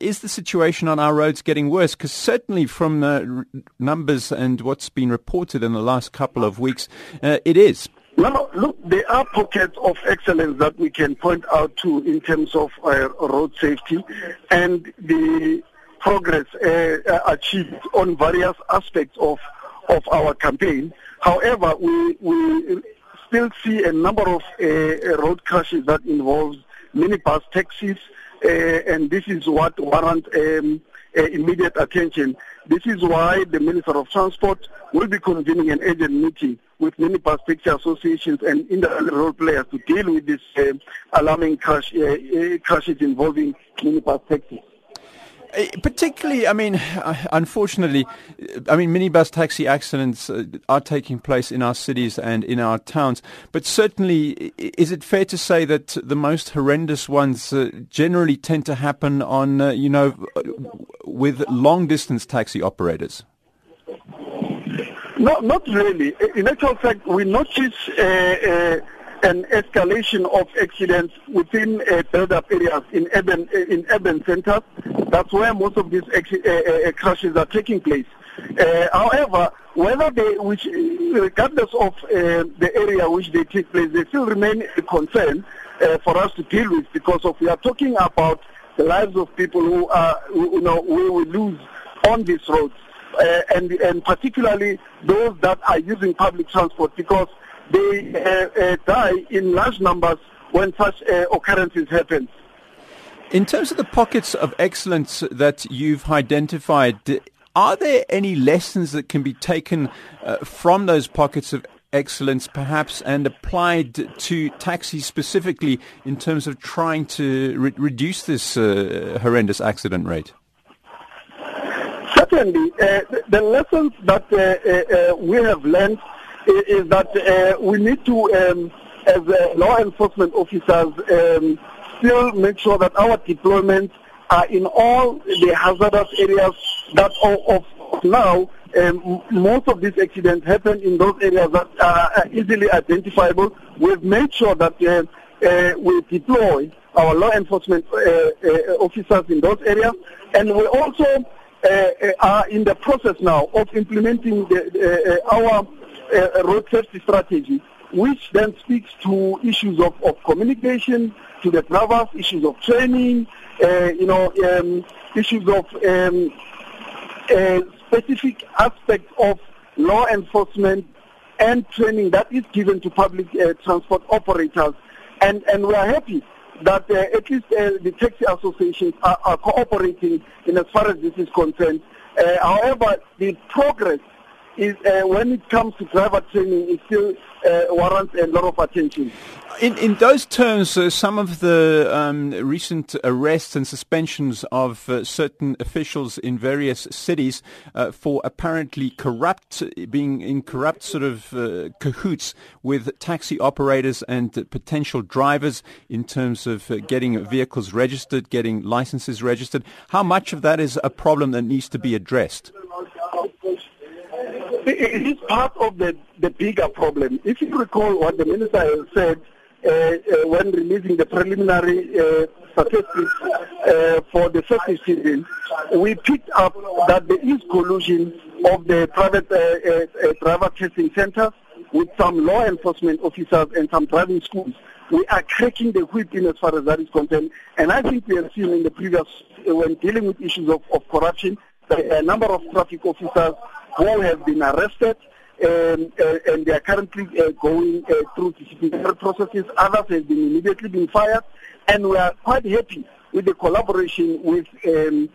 is the situation on our roads getting worse? Because certainly from the numbers and what's been reported in the last couple of weeks, uh, it is. Well, look, there are pockets of excellence that we can point out to in terms of uh, road safety and the progress uh, uh achieved on various aspects of of our campaign. However, we we still see a number of uh, road crashes that involves minibus taxis, and this is what warrants um, uh, immediate attention. This is why the Minister of Transport will be convening an urgent meeting with minibus taxi associations and independent role players to deal with this uh, alarming crash, uh, uh, crashes involving minibus taxis. Uh, particularly, I mean, uh, unfortunately, I mean, minibus taxi accidents uh, are taking place in our cities and in our towns. But certainly, is it fair to say that the most horrendous ones uh, generally tend to happen on, uh, you know, with long distance taxi operators? No, not really. In actual fact, we notice an escalation of accidents within uh, build-up areas in urban in urban centers. That's where most of these uh, uh, crashes are taking place. Uh, however, whether they, which, regardless of uh, the area which they take place, they still remain a concern uh, for us to deal with because of we are talking about the lives of people who are, you know, we will lose on these roads, and and particularly those that are using public transport because they uh, uh, die in large numbers when such uh, occurrences happen. In terms of the pockets of excellence that you've identified, are there any lessons that can be taken uh, from those pockets of excellence perhaps and applied to taxis specifically in terms of trying to re- reduce this uh, horrendous accident rate? Certainly. Uh, the lessons that we have learned is that uh, we need to, um, as uh, law enforcement officers, um, still make sure that our deployments are in all the hazardous areas that of, now um, most of these accidents happen in those areas that are easily identifiable. We've made sure that uh, uh, we deploy our law enforcement uh, uh officers in those areas, and we also are in the process now of implementing the, our a, road safety strategy, which then speaks to issues of, of communication to the drivers, issues of training, uh, you know, um, issues of um, specific aspects of law enforcement and training that is given to public uh, transport operators. And, and we are happy that uh, at least uh, the taxi associations are, are, cooperating in as far as this is concerned. Uh, however, the progress is uh, when it comes to driver training, it still uh, warrants a lot of attention. In, in those terms, uh, some of the um, recent arrests and suspensions of uh, certain officials in various cities uh, for apparently corrupt, being in corrupt sort of uh, cahoots with taxi operators and potential drivers in terms of getting vehicles registered, getting licenses registered. How much of that is a problem that needs to be addressed? It is part of the, the bigger problem. If you recall what the minister said uh, uh, when releasing the preliminary uh, statistics uh, for the festive season, we picked up that there is collusion of the private uh, uh, driver testing centers with some law enforcement officers and some driving schools. We are cracking the whip in as far as that is concerned. And I think we have seen in the previous, when dealing with issues of, of corruption, a number of traffic officers who have been arrested um, uh, and they are currently uh, going uh, through disciplinary processes. Others have been immediately been fired, and we are quite happy with the collaboration with um,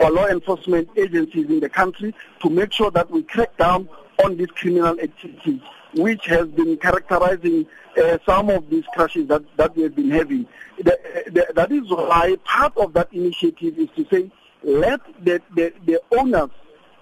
our law enforcement agencies in the country to make sure that we crack down on these criminal activities, which has been characterizing uh, some of these crashes that, that we have been having. The, the, that is why part of that initiative is to say, let the, the, the owners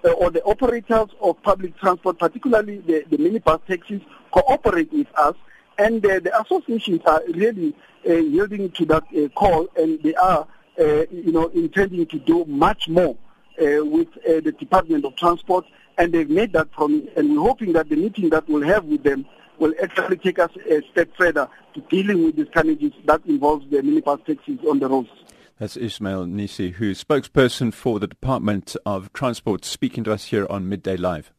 uh, or the operators of public transport, particularly the, the minibus taxis, cooperate with us. And uh, the associations are really uh, yielding to that uh, call, and they are, uh, you know, intending to do much more uh, with the Department of Transport. And they've made that promise, and we're hoping that the meeting that we'll have with them will actually take us a step further to dealing with these carnages that involves the minibus taxis on the roads. That's Ismail Nisi, who's spokesperson for the Department of Transport, speaking to us here on Midday Live.